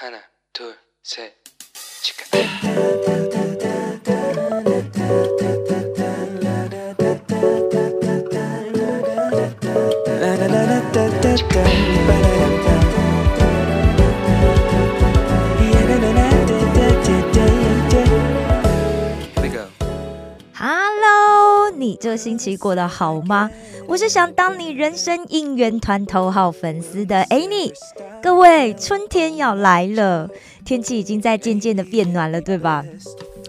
하나, 둘, 셋, 치카. Here we go. Hello，你这星期过得好吗？我是想当你人生应援团头号粉丝的 Annie。 各位，春天要来了，天气已经在渐渐的变暖了，对吧？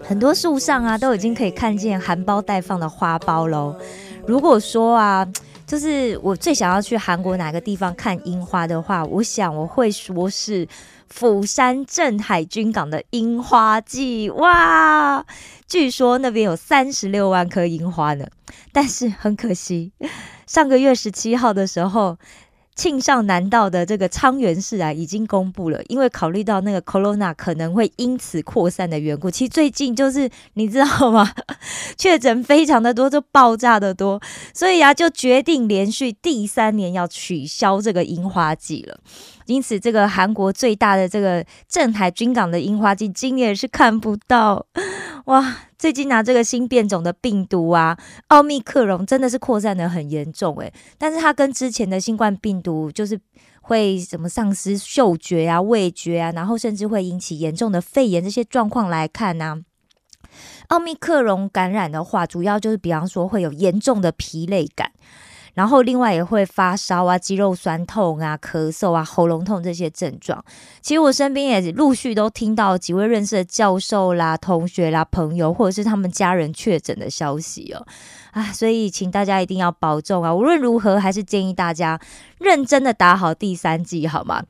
很多树上啊，都已经可以看见含苞待放的花苞喽。如果说啊，就是我最想要去韩国哪个地方看樱花的话，我想我会说是釜山镇海军港的樱花季哇！据说那边有三十六万颗樱花呢，但是很可惜，上个月十七号的时候。庆尚南道的这个昌原市啊，已经公布了，因为考虑到那个 corona 可能会因此扩散的缘故，其实最近就是你知道吗？确诊非常的多，就爆炸的多，所以啊，就决定连续第三年要取消这个樱花季了。因此，这个韩国最大的这个镇海军港的樱花季，今年是看不到哇！最近拿这个新变种的病毒啊，奥密克戎真的是扩散的很严重诶，但是它跟之前的新冠病毒就是会什么丧失嗅觉啊、味觉啊，然后甚至会引起严重的肺炎这些状况来看呢、奥密克戎感染的话，主要就是比方说会有严重的疲累感。然后另外也会发烧啊、肌肉酸痛啊、咳嗽啊、喉咙痛这些症状。其实我身边也陆续都听到几位认识的教授啦、同学啦、朋友，或者是他们家人确诊的消息哦。啊，所以请大家一定要保重啊！无论如何，还是建议大家认真的打好第三季，好吗？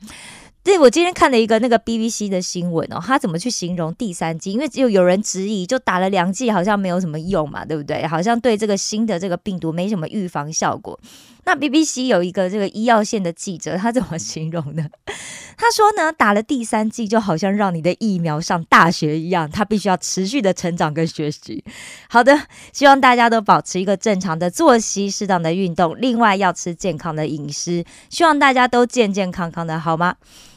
对，我今天看了一个那个 BBC 的新闻哦，他怎么去形容第三剂？因为只有有人质疑，就打了两剂好像没有什么用嘛，对不对？好像对这个新的这个病毒没什么预防效果。那 BBC 有一个这个医药线的记者，他怎么形容呢？他说呢，打了第三剂就好像让你的疫苗上大学一样，他必须要持续的成长跟学习。好的，希望大家都保持一个正常的作息、适当的运动，另外要吃健康的饮食。希望大家都健健康康的，好吗？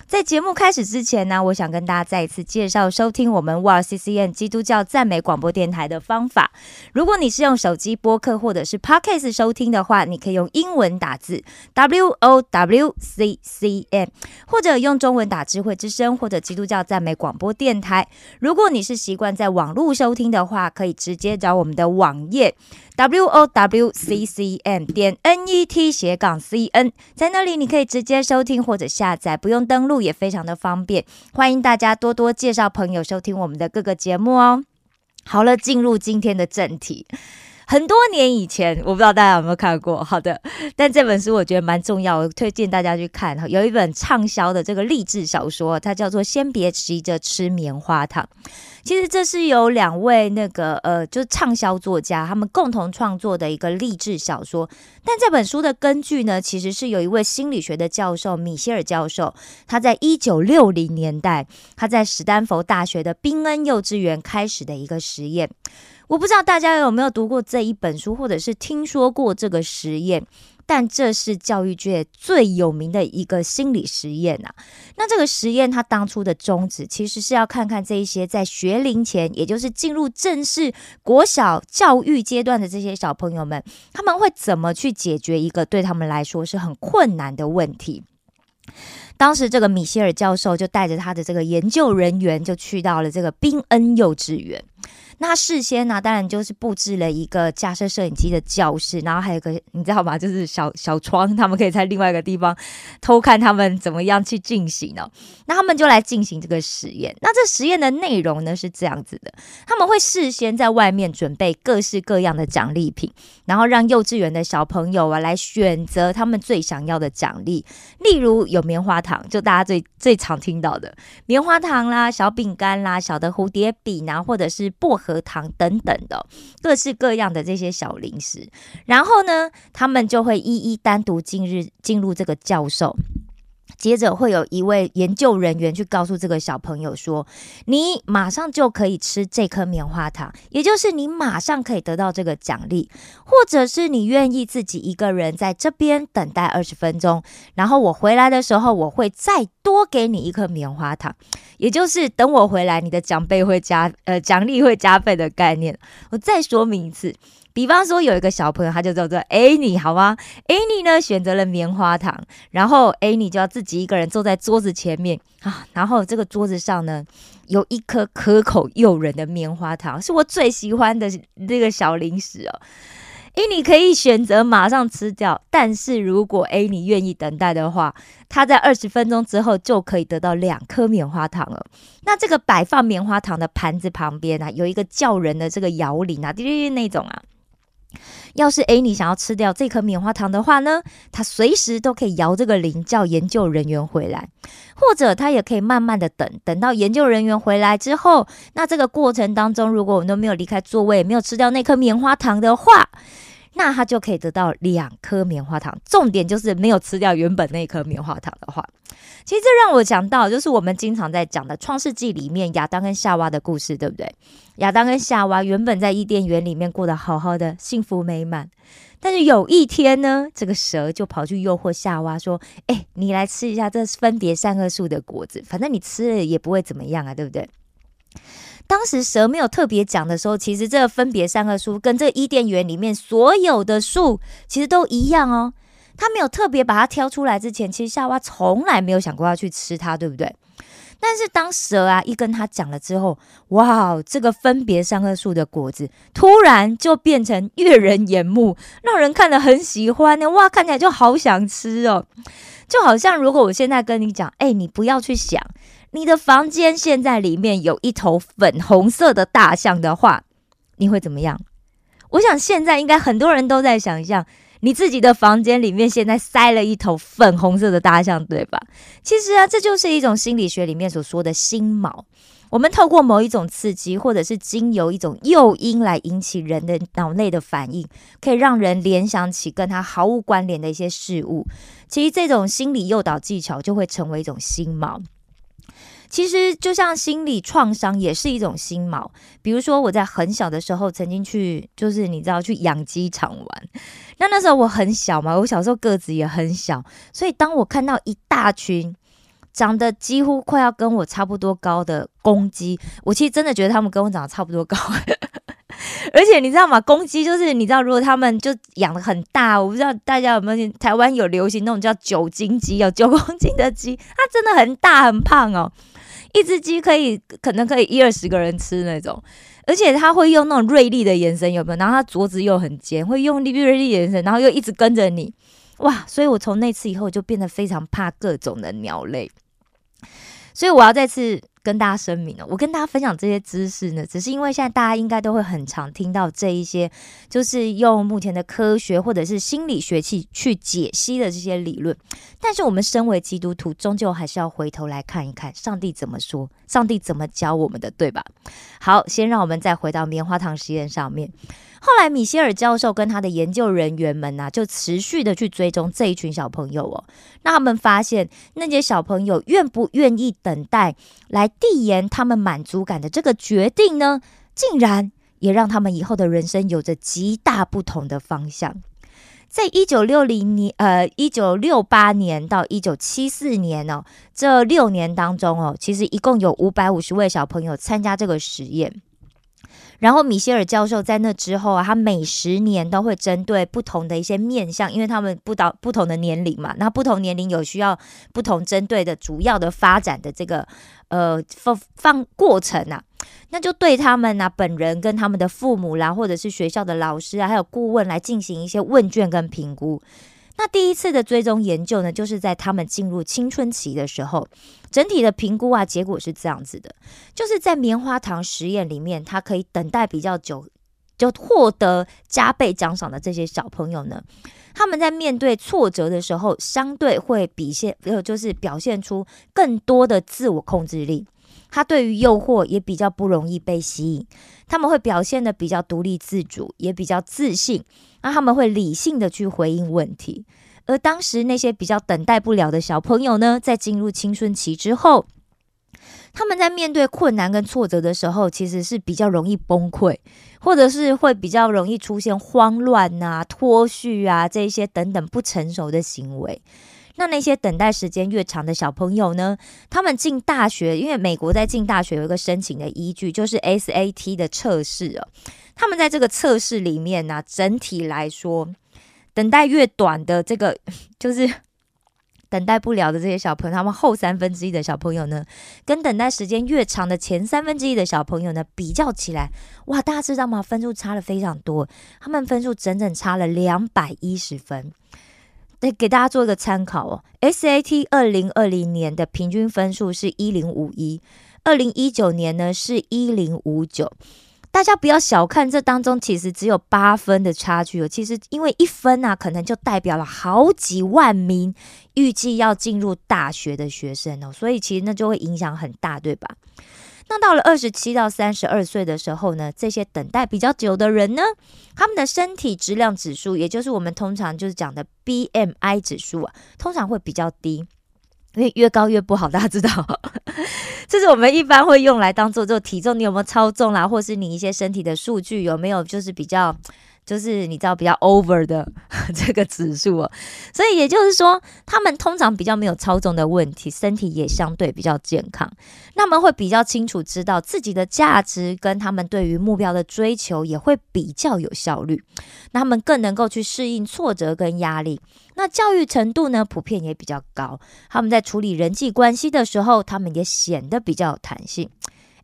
在节目开始之前呢，我想跟大家再一次介绍收听我们 WOW CCN 基督教赞美广播电台的方法。如果你是用手机播客或者是 Podcast 收听的话，你可以用英文打字 W O W C C N，或者用中文打智慧之声或者基督教赞美广播电台。如果你是习惯在网络收听的话，可以直接找我们的网页 W O W C C N 点 N E T 斜杠 C N，在那里你可以直接收听或者下载，不用登录也非常的方便。欢迎大家多多介绍朋友收听我们的各个节目哦。好了，进入今天的正题。很多年以前，我不知道大家有没有看过。好的，但这本书我觉得蛮重要，我推荐大家去看。有一本畅销的这个励志小说，它叫做《先别急着吃棉花糖》。其实这是由两位那个呃，就是畅销作家他们共同创作的一个励志小说。但这本书的根据呢，其实是有一位心理学的教授米歇尔教授，他在一九六零年代，他在史丹佛大学的宾恩幼稚园开始的一个实验。我不知道大家有没有读过这一本书，或者是听说过这个实验，但这是教育界最有名的一个心理实验啊。那这个实验它当初的宗旨，其实是要看看这一些在学龄前，也就是进入正式国小教育阶段的这些小朋友们，他们会怎么去解决一个对他们来说是很困难的问题。当时，这个米歇尔教授就带着他的这个研究人员，就去到了这个宾恩幼稚园。那事先呢，当然就是布置了一个架设摄影机的教室，然后还有个你知道吗？就是小小窗，他们可以在另外一个地方偷看他们怎么样去进行呢？那他们就来进行这个实验。那这实验的内容呢是这样子的：他们会事先在外面准备各式各样的奖励品，然后让幼稚园的小朋友啊来选择他们最想要的奖励。例如有棉花糖，就大家最最常听到的棉花糖啦、小饼干啦、小的蝴蝶笔呐，或者是薄荷糖等等的各式各样的这些小零食。然后呢，他们就会一一单独进入进入这个教授。接着会有一位研究人员去告诉这个小朋友说：“你马上就可以吃这颗棉花糖，也就是你马上可以得到这个奖励，或者是你愿意自己一个人在这边等待二十分钟，然后我回来的时候，我会再多给你一颗棉花糖，也就是等我回来，你的奖倍会加，呃，奖励会加倍的概念。我再说明一次。”比方说，有一个小朋友，他就叫做 Annie，好吗？Annie 呢选择了棉花糖，然后 Annie 就要自己一个人坐在桌子前面啊，然后这个桌子上呢有一颗可口诱人的棉花糖，是我最喜欢的那个小零食哦。Annie 可以选择马上吃掉，但是如果 Annie 愿意等待的话，他在二十分钟之后就可以得到两颗棉花糖了。那这个摆放棉花糖的盘子旁边呢，有一个叫人的这个摇铃啊，滴滴滴那种啊。要是 A 你想要吃掉这颗棉花糖的话呢，他随时都可以摇这个铃叫研究人员回来，或者他也可以慢慢的等，等到研究人员回来之后，那这个过程当中，如果我们都没有离开座位，没有吃掉那颗棉花糖的话。那他就可以得到两颗棉花糖，重点就是没有吃掉原本那颗棉花糖的话，其实这让我想到，就是我们经常在讲的《创世纪》里面亚当跟夏娃的故事，对不对？亚当跟夏娃原本在伊甸园里面过得好好的，幸福美满，但是有一天呢，这个蛇就跑去诱惑夏娃说：“哎，你来吃一下这分别善恶树的果子，反正你吃了也不会怎么样啊，对不对？”当时蛇没有特别讲的时候，其实这个分别三个树跟这伊甸园里面所有的树其实都一样哦。他没有特别把它挑出来之前，其实夏娃从来没有想过要去吃它，对不对？但是当蛇啊一跟他讲了之后，哇，这个分别三棵树的果子突然就变成悦人眼目，让人看了很喜欢呢。哇，看起来就好想吃哦，就好像如果我现在跟你讲，哎，你不要去想。你的房间现在里面有一头粉红色的大象的话，你会怎么样？我想现在应该很多人都在想象，你自己的房间里面现在塞了一头粉红色的大象，对吧？其实啊，这就是一种心理学里面所说的心锚。我们透过某一种刺激，或者是经由一种诱因来引起人的脑内的反应，可以让人联想起跟他毫无关联的一些事物。其实这种心理诱导技巧就会成为一种心锚。其实就像心理创伤也是一种心锚。比如说我在很小的时候曾经去，就是你知道去养鸡场玩。那那时候我很小嘛，我小时候个子也很小，所以当我看到一大群长得几乎快要跟我差不多高的公鸡，我其实真的觉得他们跟我长得差不多高。而且你知道吗？公鸡就是你知道，如果他们就养的很大，我不知道大家有没有台湾有流行那种叫九斤鸡，有九公斤的鸡，它真的很大很胖哦。一只鸡可以可能可以一二十个人吃那种，而且它会用那种锐利的眼神，有没有？然后它脖子又很尖，会用锐利眼神，然后又一直跟着你，哇！所以我从那次以后就变得非常怕各种的鸟类，所以我要再次。跟大家声明了，我跟大家分享这些知识呢，只是因为现在大家应该都会很常听到这一些，就是用目前的科学或者是心理学去去解析的这些理论。但是我们身为基督徒，终究还是要回头来看一看上帝怎么说，上帝怎么教我们的，对吧？好，先让我们再回到棉花糖实验上面。后来，米歇尔教授跟他的研究人员们呢，就持续的去追踪这一群小朋友哦。那他们发现，那些小朋友愿不愿意等待来递延他们满足感的这个决定呢，竟然也让他们以后的人生有着极大不同的方向。在一九六零年，呃，一九六八年到一九七四年哦，这六年当中哦，其实一共有五百五十位小朋友参加这个实验。然后米歇尔教授在那之后啊，他每十年都会针对不同的一些面向，因为他们不到不同的年龄嘛，那不同年龄有需要不同针对的主要的发展的这个呃放放过程啊，那就对他们呢本人跟他们的父母啦，或者是学校的老师啊，还有顾问来进行一些问卷跟评估。那第一次的追踪研究呢，就是在他们进入青春期的时候，整体的评估啊，结果是这样子的，就是在棉花糖实验里面，他可以等待比较久，就获得加倍奖赏的这些小朋友呢，他们在面对挫折的时候，相对会比现，呃，就是表现出更多的自我控制力。他对于诱惑也比较不容易被吸引，他们会表现的比较独立自主，也比较自信。那他们会理性的去回应问题，而当时那些比较等待不了的小朋友呢，在进入青春期之后，他们在面对困难跟挫折的时候，其实是比较容易崩溃，或者是会比较容易出现慌乱啊、脱序啊这些等等不成熟的行为。那那些等待时间越长的小朋友呢，他们进大学，因为美国在进大学有一个申请的依据，就是 SAT 的测试哦。他们在这个测试里面呢，整体来说，等待越短的这个就是。等待不了的这些小朋友，他们后三分之一的小朋友呢，跟等待时间越长的前三分之一的小朋友呢比较起来，哇，大家知道吗？分数差了非常多，他们分数整整差了两百一十分。得给大家做一个参考哦，SAT 二零二零年的平均分数是一零五一，二零一九年呢是一零五九。大家不要小看这当中，其实只有八分的差距哦。其实因为一分啊，可能就代表了好几万名预计要进入大学的学生哦，所以其实那就会影响很大，对吧？那到了二十七到三十二岁的时候呢，这些等待比较久的人呢，他们的身体质量指数，也就是我们通常就是讲的 BMI 指数啊，通常会比较低。因为越高越不好，大家知道，这是我们一般会用来当做这个体重，你有没有超重啦，或是你一些身体的数据有没有就是比较。就是你知道比较 over 的 这个指数哦，所以也就是说，他们通常比较没有超重的问题，身体也相对比较健康，那么会比较清楚知道自己的价值，跟他们对于目标的追求也会比较有效率，那他们更能够去适应挫折跟压力，那教育程度呢普遍也比较高，他们在处理人际关系的时候，他们也显得比较有弹性。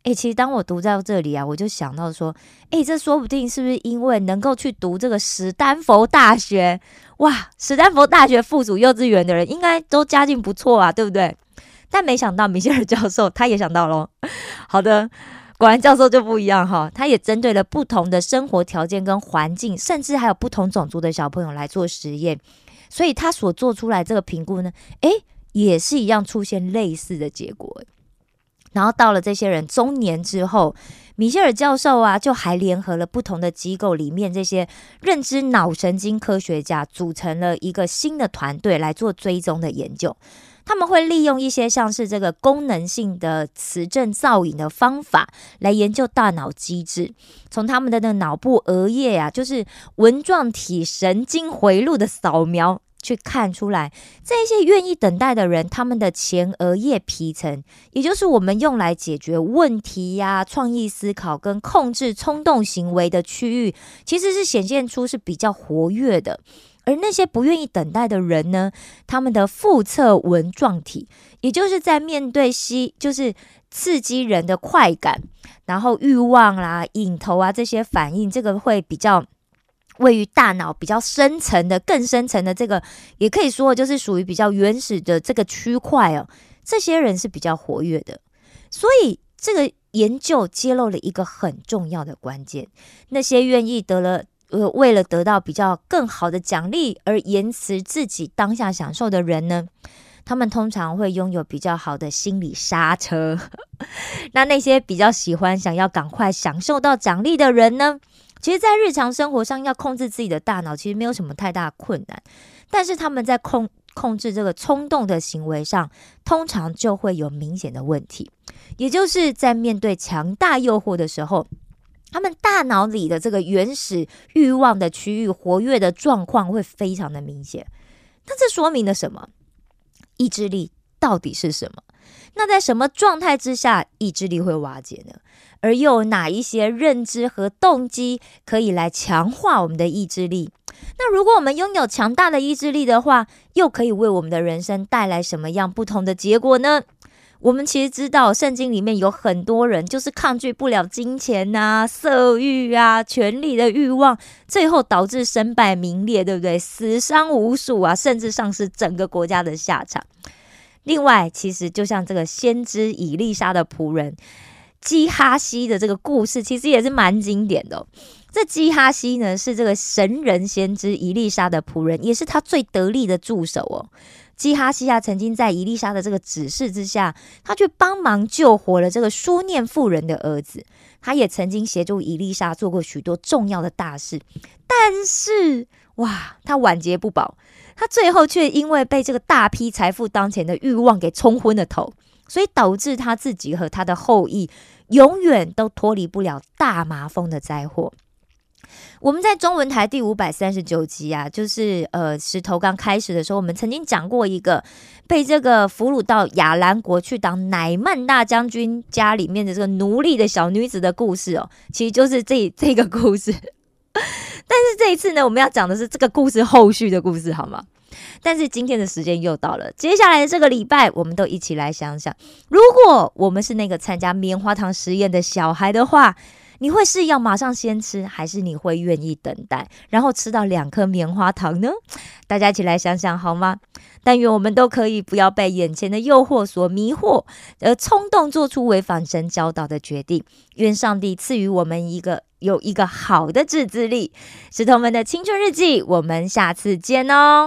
诶，其实当我读到这里啊，我就想到说，诶，这说不定是不是因为能够去读这个史丹佛大学？哇，史丹佛大学附属幼稚园的人应该都家境不错啊，对不对？但没想到米歇尔教授他也想到喽。好的，果然教授就不一样哈，他也针对了不同的生活条件跟环境，甚至还有不同种族的小朋友来做实验，所以他所做出来这个评估呢，诶，也是一样出现类似的结果。然后到了这些人中年之后，米歇尔教授啊，就还联合了不同的机构里面这些认知脑神经科学家，组成了一个新的团队来做追踪的研究。他们会利用一些像是这个功能性的磁振造影的方法来研究大脑机制，从他们的那脑部额叶啊，就是纹状体神经回路的扫描。去看出来，这些愿意等待的人，他们的前额叶皮层，也就是我们用来解决问题呀、创意思考跟控制冲动行为的区域，其实是显现出是比较活跃的。而那些不愿意等待的人呢，他们的腹侧纹状体，也就是在面对吸，就是刺激人的快感，然后欲望啦、瘾头啊这些反应，这个会比较。位于大脑比较深层的、更深层的这个，也可以说就是属于比较原始的这个区块哦。这些人是比较活跃的，所以这个研究揭露了一个很重要的关键：那些愿意得了呃，为了得到比较更好的奖励而延迟自己当下享受的人呢，他们通常会拥有比较好的心理刹车。那那些比较喜欢想要赶快享受到奖励的人呢？其实，在日常生活上要控制自己的大脑，其实没有什么太大困难。但是他们在控控制这个冲动的行为上，通常就会有明显的问题。也就是在面对强大诱惑的时候，他们大脑里的这个原始欲望的区域活跃的状况会非常的明显。那这说明了什么？意志力到底是什么？那在什么状态之下，意志力会瓦解呢？而又有哪一些认知和动机可以来强化我们的意志力？那如果我们拥有强大的意志力的话，又可以为我们的人生带来什么样不同的结果呢？我们其实知道，圣经里面有很多人就是抗拒不了金钱啊、色欲啊、权力的欲望，最后导致身败名裂，对不对？死伤无数啊，甚至丧失整个国家的下场。另外，其实就像这个先知以丽莎的仆人。基哈西的这个故事其实也是蛮经典的。这基哈西呢是这个神人先知伊丽莎的仆人，也是他最得力的助手哦。基哈西亚曾经在伊丽莎的这个指示之下，他去帮忙救活了这个书念妇人的儿子。他也曾经协助伊丽莎做过许多重要的大事，但是哇，他晚节不保，他最后却因为被这个大批财富当前的欲望给冲昏了头，所以导致他自己和他的后裔永远都脱离不了大麻风的灾祸。我们在中文台第五百三十九集啊，就是呃石头刚开始的时候，我们曾经讲过一个被这个俘虏到亚兰国去当乃曼大将军家里面的这个奴隶的小女子的故事哦，其实就是这 这个故事。但是这一次呢，我们要讲的是这个故事后续的故事，好吗？但是今天的时间又到了，接下来的这个礼拜，我们都一起来想想，如果我们是那个参加棉花糖实验的小孩的话。你会是要马上先吃，还是你会愿意等待，然后吃到两颗棉花糖呢？大家一起来想想好吗？但愿我们都可以不要被眼前的诱惑所迷惑，而冲动做出违反神教导的决定。愿上帝赐予我们一个有一个好的自制力。石头们的青春日记，我们下次见哦。